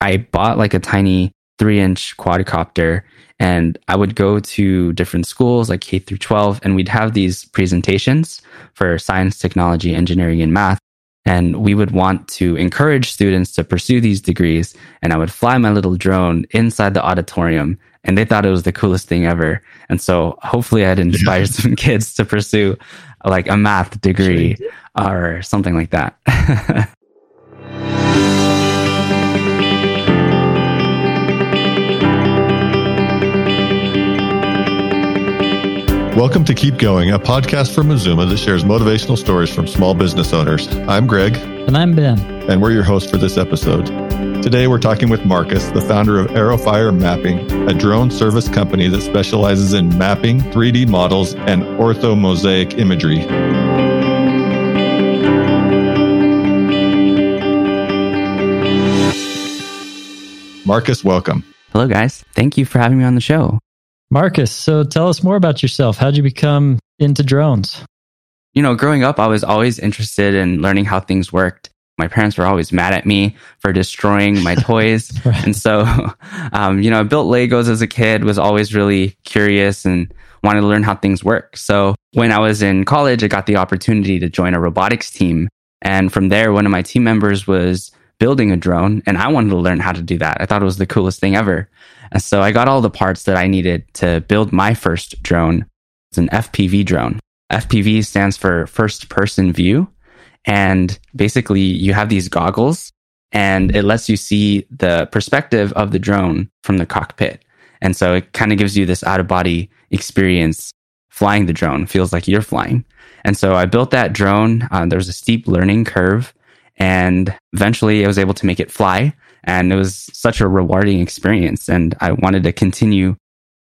I bought like a tiny three inch quadcopter and I would go to different schools like K through 12 and we'd have these presentations for science, technology, engineering, and math. And we would want to encourage students to pursue these degrees. And I would fly my little drone inside the auditorium and they thought it was the coolest thing ever. And so hopefully I'd inspire yeah. some kids to pursue like a math degree or something like that. Welcome to Keep Going, a podcast from Mazuma that shares motivational stories from small business owners. I'm Greg. And I'm Ben. And we're your hosts for this episode. Today we're talking with Marcus, the founder of Aerofire Mapping, a drone service company that specializes in mapping, 3D models, and orthomosaic imagery. Marcus, welcome. Hello, guys. Thank you for having me on the show. Marcus, so tell us more about yourself. How'd you become into drones? You know, growing up, I was always interested in learning how things worked. My parents were always mad at me for destroying my toys. right. And so, um, you know, I built Legos as a kid, was always really curious and wanted to learn how things work. So when I was in college, I got the opportunity to join a robotics team. And from there, one of my team members was building a drone and I wanted to learn how to do that. I thought it was the coolest thing ever. And so I got all the parts that I needed to build my first drone. It's an FPV drone. FPV stands for first person view. And basically you have these goggles and it lets you see the perspective of the drone from the cockpit. And so it kind of gives you this out of body experience flying the drone. Feels like you're flying. And so I built that drone. Uh, there was a steep learning curve and eventually I was able to make it fly. And it was such a rewarding experience. And I wanted to continue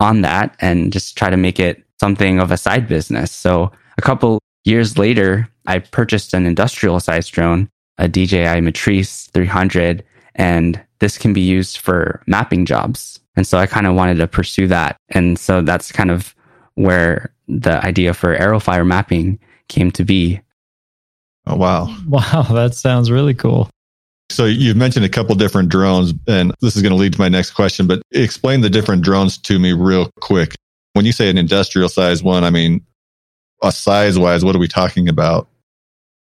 on that and just try to make it something of a side business. So a couple years later, I purchased an industrial sized drone, a DJI Matrice 300, and this can be used for mapping jobs. And so I kind of wanted to pursue that. And so that's kind of where the idea for Aerofire mapping came to be. Oh, wow. Wow. That sounds really cool. So you've mentioned a couple different drones, and this is going to lead to my next question, but explain the different drones to me real quick. When you say an industrial size one, I mean, a size wise, what are we talking about?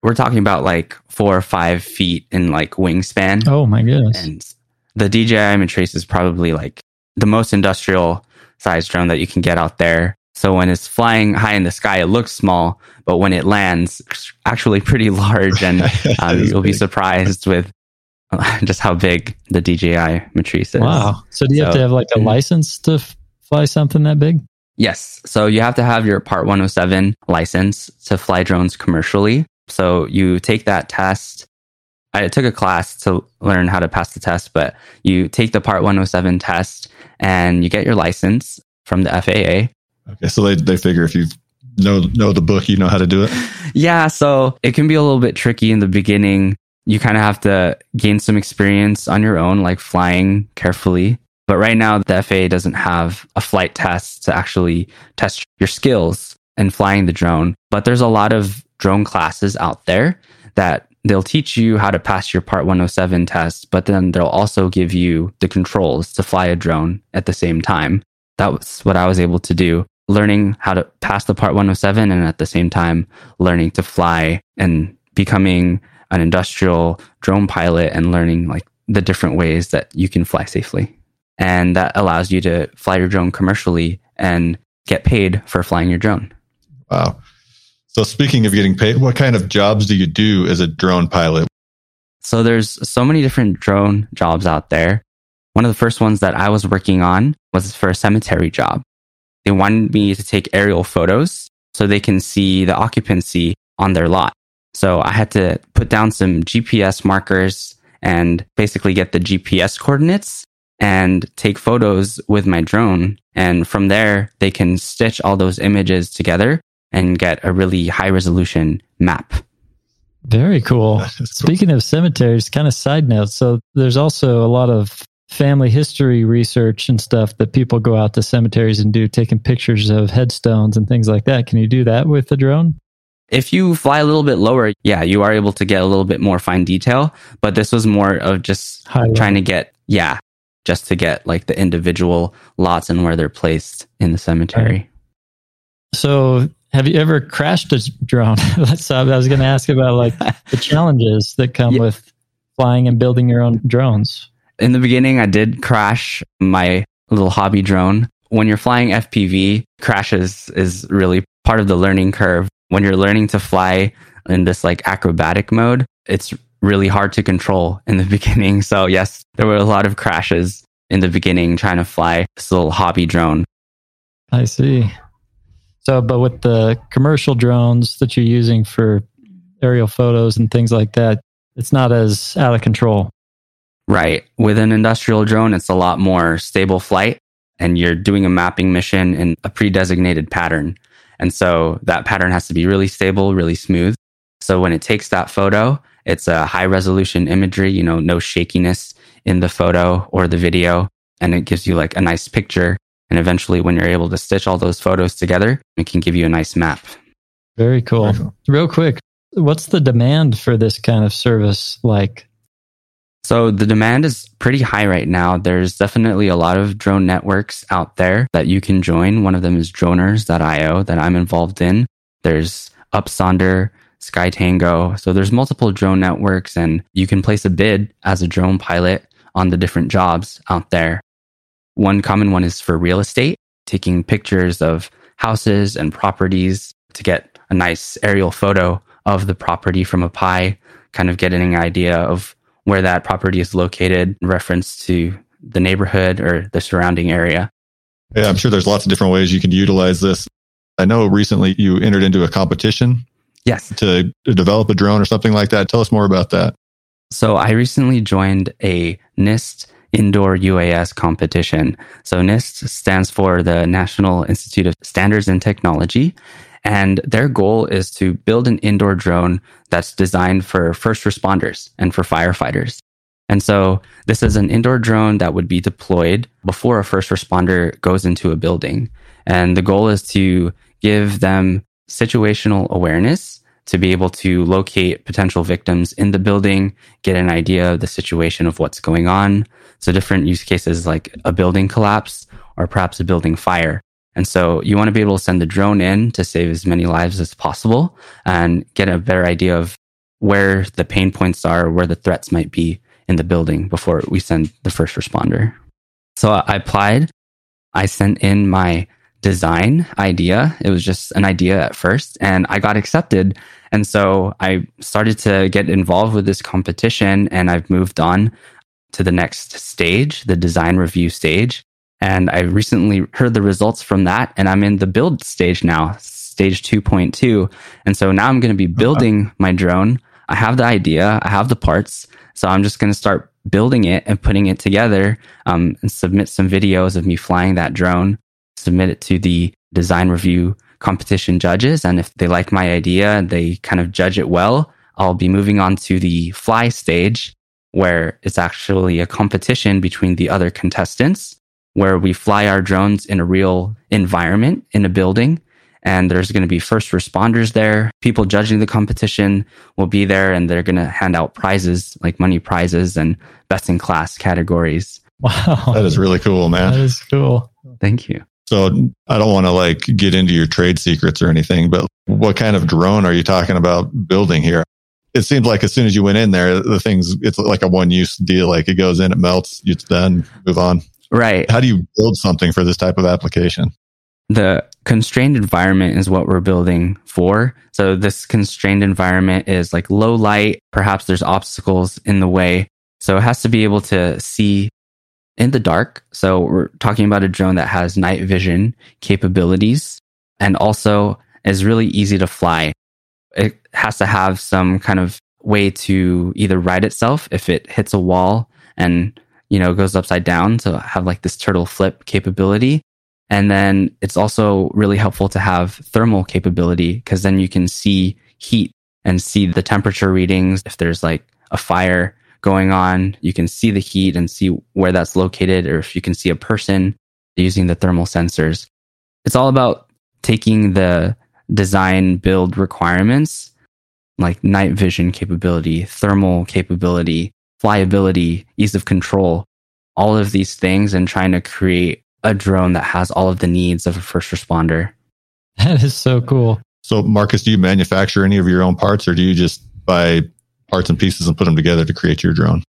We're talking about like four or five feet in like wingspan. Oh my goodness. And the DJI Matrice is probably like the most industrial size drone that you can get out there. So when it's flying high in the sky, it looks small, but when it lands, it's actually pretty large, and um, you'll big. be surprised with just how big the DJI Matrice is. Wow. So do you so, have to have like a license to f- fly something that big? Yes. So you have to have your Part 107 license to fly drones commercially. So you take that test. I took a class to learn how to pass the test, but you take the Part 107 test and you get your license from the FAA. Okay. So they, they figure if you know know the book, you know how to do it. Yeah, so it can be a little bit tricky in the beginning you kind of have to gain some experience on your own, like flying carefully. But right now, the FAA doesn't have a flight test to actually test your skills in flying the drone. But there's a lot of drone classes out there that they'll teach you how to pass your Part 107 test, but then they'll also give you the controls to fly a drone at the same time. That was what I was able to do, learning how to pass the Part 107 and at the same time learning to fly and becoming an industrial drone pilot and learning like the different ways that you can fly safely. And that allows you to fly your drone commercially and get paid for flying your drone. Wow. So speaking of getting paid, what kind of jobs do you do as a drone pilot? So there's so many different drone jobs out there. One of the first ones that I was working on was for a cemetery job. They wanted me to take aerial photos so they can see the occupancy on their lot. So I had to put down some GPS markers and basically get the GPS coordinates and take photos with my drone. And from there, they can stitch all those images together and get a really high resolution map. Very cool. cool. Speaking of cemeteries, kind of side note. So there's also a lot of family history research and stuff that people go out to cemeteries and do, taking pictures of headstones and things like that. Can you do that with a drone? If you fly a little bit lower, yeah, you are able to get a little bit more fine detail, but this was more of just trying to get, yeah, just to get like the individual lots and where they're placed in the cemetery. Right. So, have you ever crashed a drone? That's I was going to ask about like the challenges that come yeah. with flying and building your own drones. In the beginning, I did crash my little hobby drone. When you're flying FPV, crashes is really part of the learning curve. When you're learning to fly in this like acrobatic mode, it's really hard to control in the beginning. So yes, there were a lot of crashes in the beginning trying to fly this little hobby drone. I see. So, but with the commercial drones that you're using for aerial photos and things like that, it's not as out of control. Right. With an industrial drone, it's a lot more stable flight and you're doing a mapping mission in a pre designated pattern. And so that pattern has to be really stable, really smooth. So when it takes that photo, it's a high resolution imagery, you know, no shakiness in the photo or the video. And it gives you like a nice picture. And eventually, when you're able to stitch all those photos together, it can give you a nice map. Very cool. Real quick, what's the demand for this kind of service like? So the demand is pretty high right now. There's definitely a lot of drone networks out there that you can join. One of them is droners.io that I'm involved in. There's Upsonder, SkyTango. So there's multiple drone networks and you can place a bid as a drone pilot on the different jobs out there. One common one is for real estate, taking pictures of houses and properties to get a nice aerial photo of the property from a pie, kind of getting an idea of where that property is located in reference to the neighborhood or the surrounding area. Yeah, I'm sure there's lots of different ways you can utilize this. I know recently you entered into a competition. Yes. To, to develop a drone or something like that. Tell us more about that. So I recently joined a NIST indoor UAS competition. So NIST stands for the National Institute of Standards and Technology. And their goal is to build an indoor drone that's designed for first responders and for firefighters. And so this is an indoor drone that would be deployed before a first responder goes into a building. And the goal is to give them situational awareness to be able to locate potential victims in the building, get an idea of the situation of what's going on. So different use cases like a building collapse or perhaps a building fire. And so you want to be able to send the drone in to save as many lives as possible and get a better idea of where the pain points are, where the threats might be in the building before we send the first responder. So I applied. I sent in my design idea. It was just an idea at first and I got accepted. And so I started to get involved with this competition and I've moved on to the next stage, the design review stage. And I recently heard the results from that and I'm in the build stage now, stage 2.2. And so now I'm going to be building my drone. I have the idea, I have the parts. So I'm just going to start building it and putting it together um, and submit some videos of me flying that drone, submit it to the design review competition judges. And if they like my idea, they kind of judge it well, I'll be moving on to the fly stage where it's actually a competition between the other contestants where we fly our drones in a real environment in a building. And there's going to be first responders there. People judging the competition will be there and they're going to hand out prizes like money prizes and best in class categories. Wow. That is really cool, man. That is cool. Thank you. So I don't want to like get into your trade secrets or anything, but what kind of drone are you talking about building here? It seems like as soon as you went in there, the thing's, it's like a one use deal. Like it goes in, it melts, it's done, move on. Right. How do you build something for this type of application? The constrained environment is what we're building for. So this constrained environment is like low light. Perhaps there's obstacles in the way. So it has to be able to see in the dark. So we're talking about a drone that has night vision capabilities and also is really easy to fly. It has to have some kind of way to either right itself if it hits a wall and you know, goes upside down to have like this turtle flip capability. And then it's also really helpful to have thermal capability because then you can see heat and see the temperature readings. If there's like a fire going on, you can see the heat and see where that's located, or if you can see a person using the thermal sensors. It's all about taking the design build requirements like night vision capability, thermal capability, flyability, ease of control, all of these things and trying to create a drone that has all of the needs of a first responder. That is so cool. So, Marcus, do you manufacture any of your own parts or do you just buy parts and pieces and put them together to create your drone?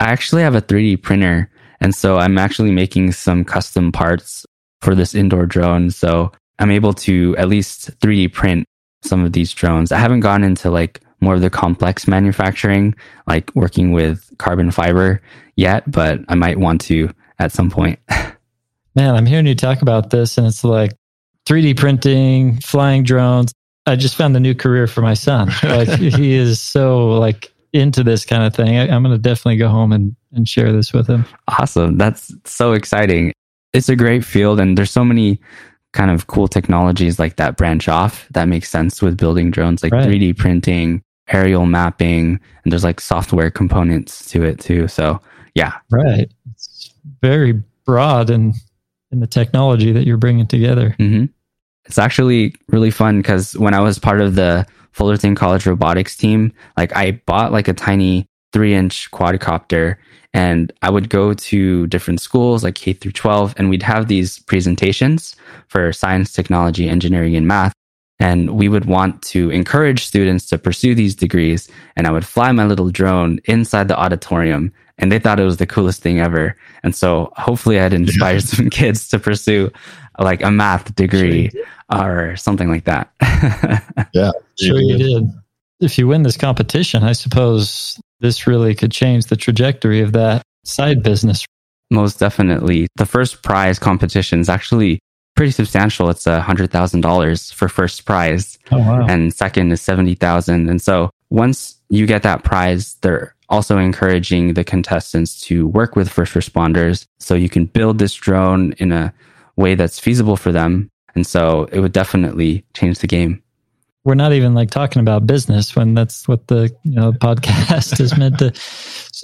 I actually have a 3D printer. And so I'm actually making some custom parts for this indoor drone. So I'm able to at least 3D print some of these drones. I haven't gone into like more of the complex manufacturing, like working with carbon fiber yet, but I might want to at some point. Man, I'm hearing you talk about this and it's like 3D printing, flying drones. I just found a new career for my son. Like he is so like into this kind of thing. I, am going to definitely go home and, and share this with him. Awesome. That's so exciting. It's a great field and there's so many kind of cool technologies like that branch off that makes sense with building drones like right. 3D printing, aerial mapping, and there's like software components to it too. So, yeah. Right. It's very broad in in the technology that you're bringing together. Mm-hmm. It's actually really fun because when I was part of the Fullerton College robotics team, like I bought like a tiny three inch quadcopter and I would go to different schools like K through 12 and we'd have these presentations for science, technology, engineering, and math. And we would want to encourage students to pursue these degrees. And I would fly my little drone inside the auditorium and they thought it was the coolest thing ever. And so hopefully I'd inspire some kids to pursue like a math degree or something like that. yeah. Sure you did. If you win this competition, I suppose this really could change the trajectory of that side business. Most definitely. The first prize competition is actually pretty substantial. It's a hundred thousand dollars for first prize. Oh, wow. And second is seventy thousand. And so once you get that prize, they're also encouraging the contestants to work with first responders so you can build this drone in a way that's feasible for them. And so it would definitely change the game we're not even like talking about business when that's what the you know podcast is meant to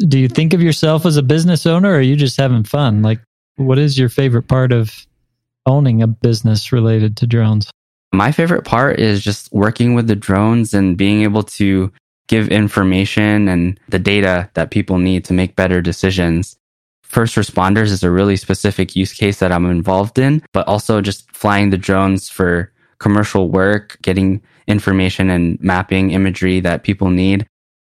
do you think of yourself as a business owner or are you just having fun like what is your favorite part of owning a business related to drones my favorite part is just working with the drones and being able to give information and the data that people need to make better decisions first responders is a really specific use case that i'm involved in but also just flying the drones for commercial work getting information and mapping imagery that people need.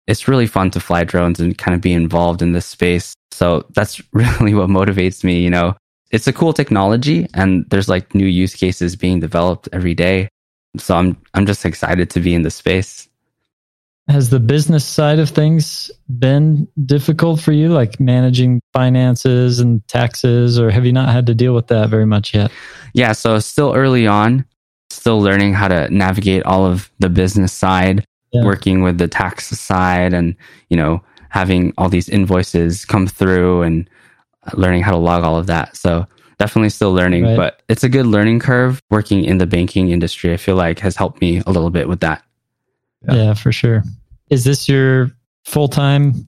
It's really fun to fly drones and kind of be involved in this space. So that's really what motivates me. You know, it's a cool technology and there's like new use cases being developed every day. So I'm, I'm just excited to be in the space. Has the business side of things been difficult for you, like managing finances and taxes, or have you not had to deal with that very much yet? Yeah, so still early on still learning how to navigate all of the business side, yeah. working with the tax side and, you know, having all these invoices come through and learning how to log all of that. So definitely still learning, right. but it's a good learning curve. Working in the banking industry, I feel like has helped me a little bit with that. Yeah, yeah for sure. Is this your full time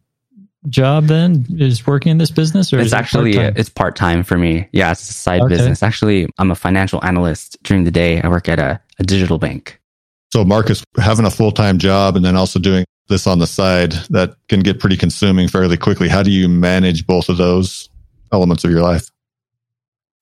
job then is working in this business or it's actually it it's part-time for me yeah it's a side okay. business actually i'm a financial analyst during the day i work at a, a digital bank so marcus having a full-time job and then also doing this on the side that can get pretty consuming fairly quickly how do you manage both of those elements of your life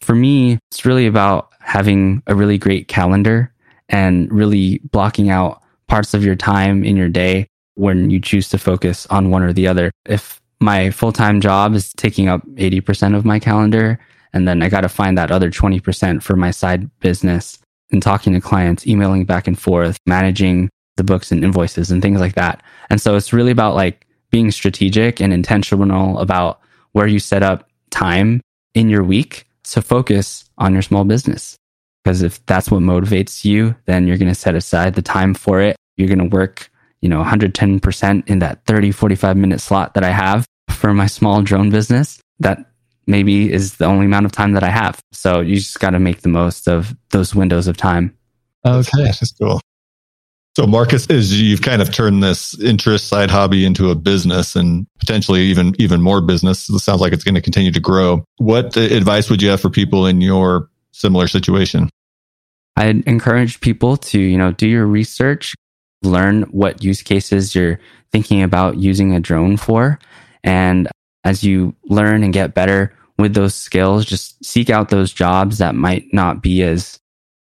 for me it's really about having a really great calendar and really blocking out parts of your time in your day when you choose to focus on one or the other. If my full time job is taking up 80% of my calendar, and then I got to find that other 20% for my side business and talking to clients, emailing back and forth, managing the books and invoices and things like that. And so it's really about like being strategic and intentional about where you set up time in your week to focus on your small business. Because if that's what motivates you, then you're going to set aside the time for it. You're going to work you know, 110% in that 30, 45 minute slot that I have for my small drone business. That maybe is the only amount of time that I have. So you just got to make the most of those windows of time. Okay. That's cool. So Marcus, is you've kind of turned this interest side hobby into a business and potentially even even more business. It sounds like it's going to continue to grow. What advice would you have for people in your similar situation? I'd encourage people to, you know, do your research, learn what use cases you're thinking about using a drone for. And as you learn and get better with those skills, just seek out those jobs that might not be as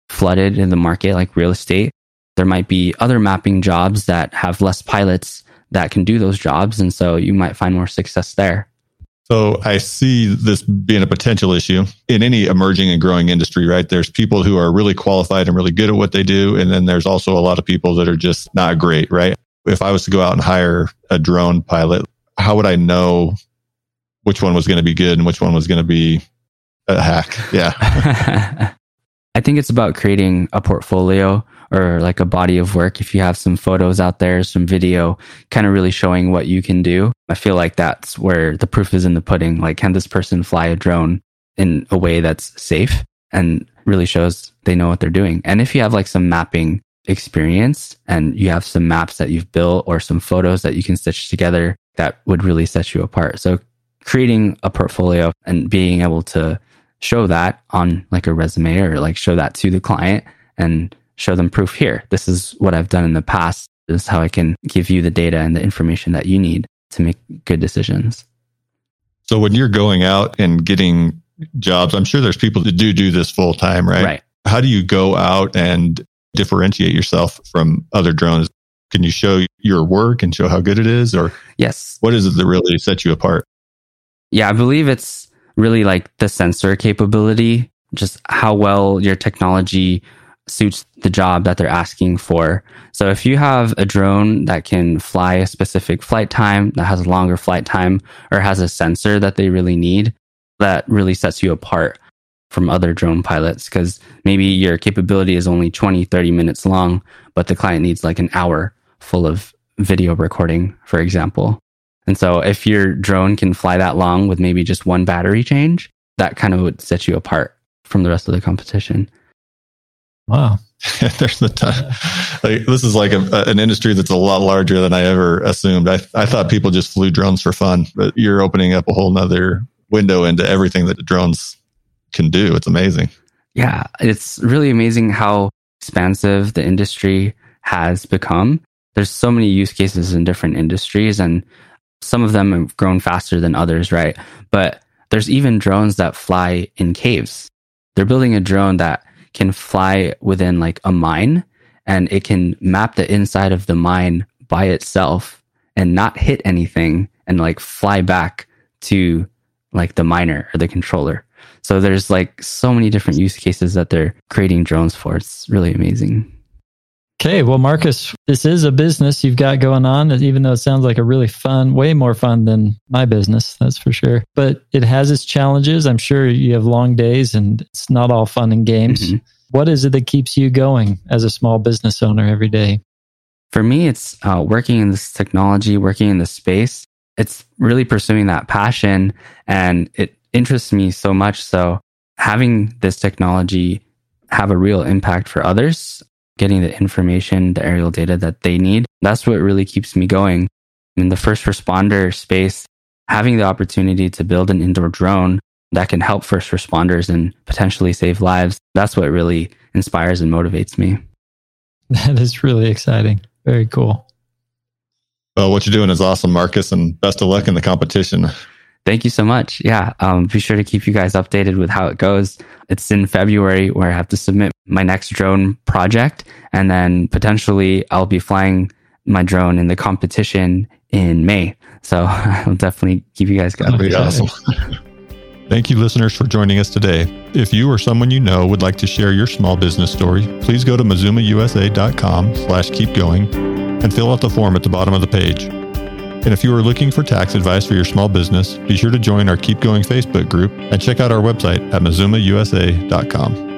flooded in the market, like real estate. There might be other mapping jobs that have less pilots that can do those jobs. And so you might find more success there. So I see this being a potential issue in any emerging and growing industry, right? There's people who are really qualified and really good at what they do. And then there's also a lot of people that are just not great, right? If I was to go out and hire a drone pilot, how would I know which one was going to be good and which one was going to be a hack? Yeah. I think it's about creating a portfolio or like a body of work. If you have some photos out there, some video, kind of really showing what you can do. I feel like that's where the proof is in the pudding. Like, can this person fly a drone in a way that's safe and really shows they know what they're doing? And if you have like some mapping experience and you have some maps that you've built or some photos that you can stitch together, that would really set you apart. So creating a portfolio and being able to show that on like a resume or like show that to the client and show them proof here. This is what I've done in the past. This is how I can give you the data and the information that you need to make good decisions. So when you're going out and getting jobs, I'm sure there's people that do do this full time, right? Right. How do you go out and differentiate yourself from other drones? Can you show your work and show how good it is? Or yes, what is it that really sets you apart? Yeah, I believe it's really like the sensor capability, just how well your technology suits the job that they're asking for. So if you have a drone that can fly a specific flight time, that has a longer flight time, or has a sensor that they really need, that really sets you apart from other drone pilots because maybe your capability is only 20, 30 minutes long, but the client needs like an hour full of video recording, for example. And so if your drone can fly that long with maybe just one battery change, that kind of would set you apart from the rest of the competition. Wow. There's the time. Like, this is like a, an industry that's a lot larger than I ever assumed. I, I thought people just flew drones for fun, but you're opening up a whole nother window into everything that the drones can do. It's amazing. Yeah. It's really amazing how expansive the industry has become. There's so many use cases in different industries and some of them have grown faster than others, right? But there's even drones that fly in caves. They're building a drone that can fly within like a mine and it can map the inside of the mine by itself and not hit anything and like fly back to like the miner or the controller. So there's like so many different use cases that they're creating drones for. It's really amazing. Okay, well, Marcus, this is a business you've got going on, even though it sounds like a really fun, way more fun than my business, that's for sure. But it has its challenges. I'm sure you have long days and it's not all fun and games. Mm-hmm. What is it that keeps you going as a small business owner every day? For me, it's uh, working in this technology, working in this space. It's really pursuing that passion and it interests me so much. So having this technology have a real impact for others getting the information, the aerial data that they need. That's what really keeps me going. In the first responder space, having the opportunity to build an indoor drone that can help first responders and potentially save lives, that's what really inspires and motivates me. That is really exciting. Very cool. Well, what you're doing is awesome, Marcus, and best of luck in the competition. Thank you so much. Yeah. Um, be sure to keep you guys updated with how it goes. It's in February where I have to submit my next drone project. And then potentially I'll be flying my drone in the competition in May. So I'll definitely keep you guys going. That'd be awesome. Thank you, listeners, for joining us today. If you or someone you know would like to share your small business story, please go to mazumausa.com slash keep going and fill out the form at the bottom of the page. And if you are looking for tax advice for your small business, be sure to join our Keep Going Facebook group and check out our website at mazumausa.com.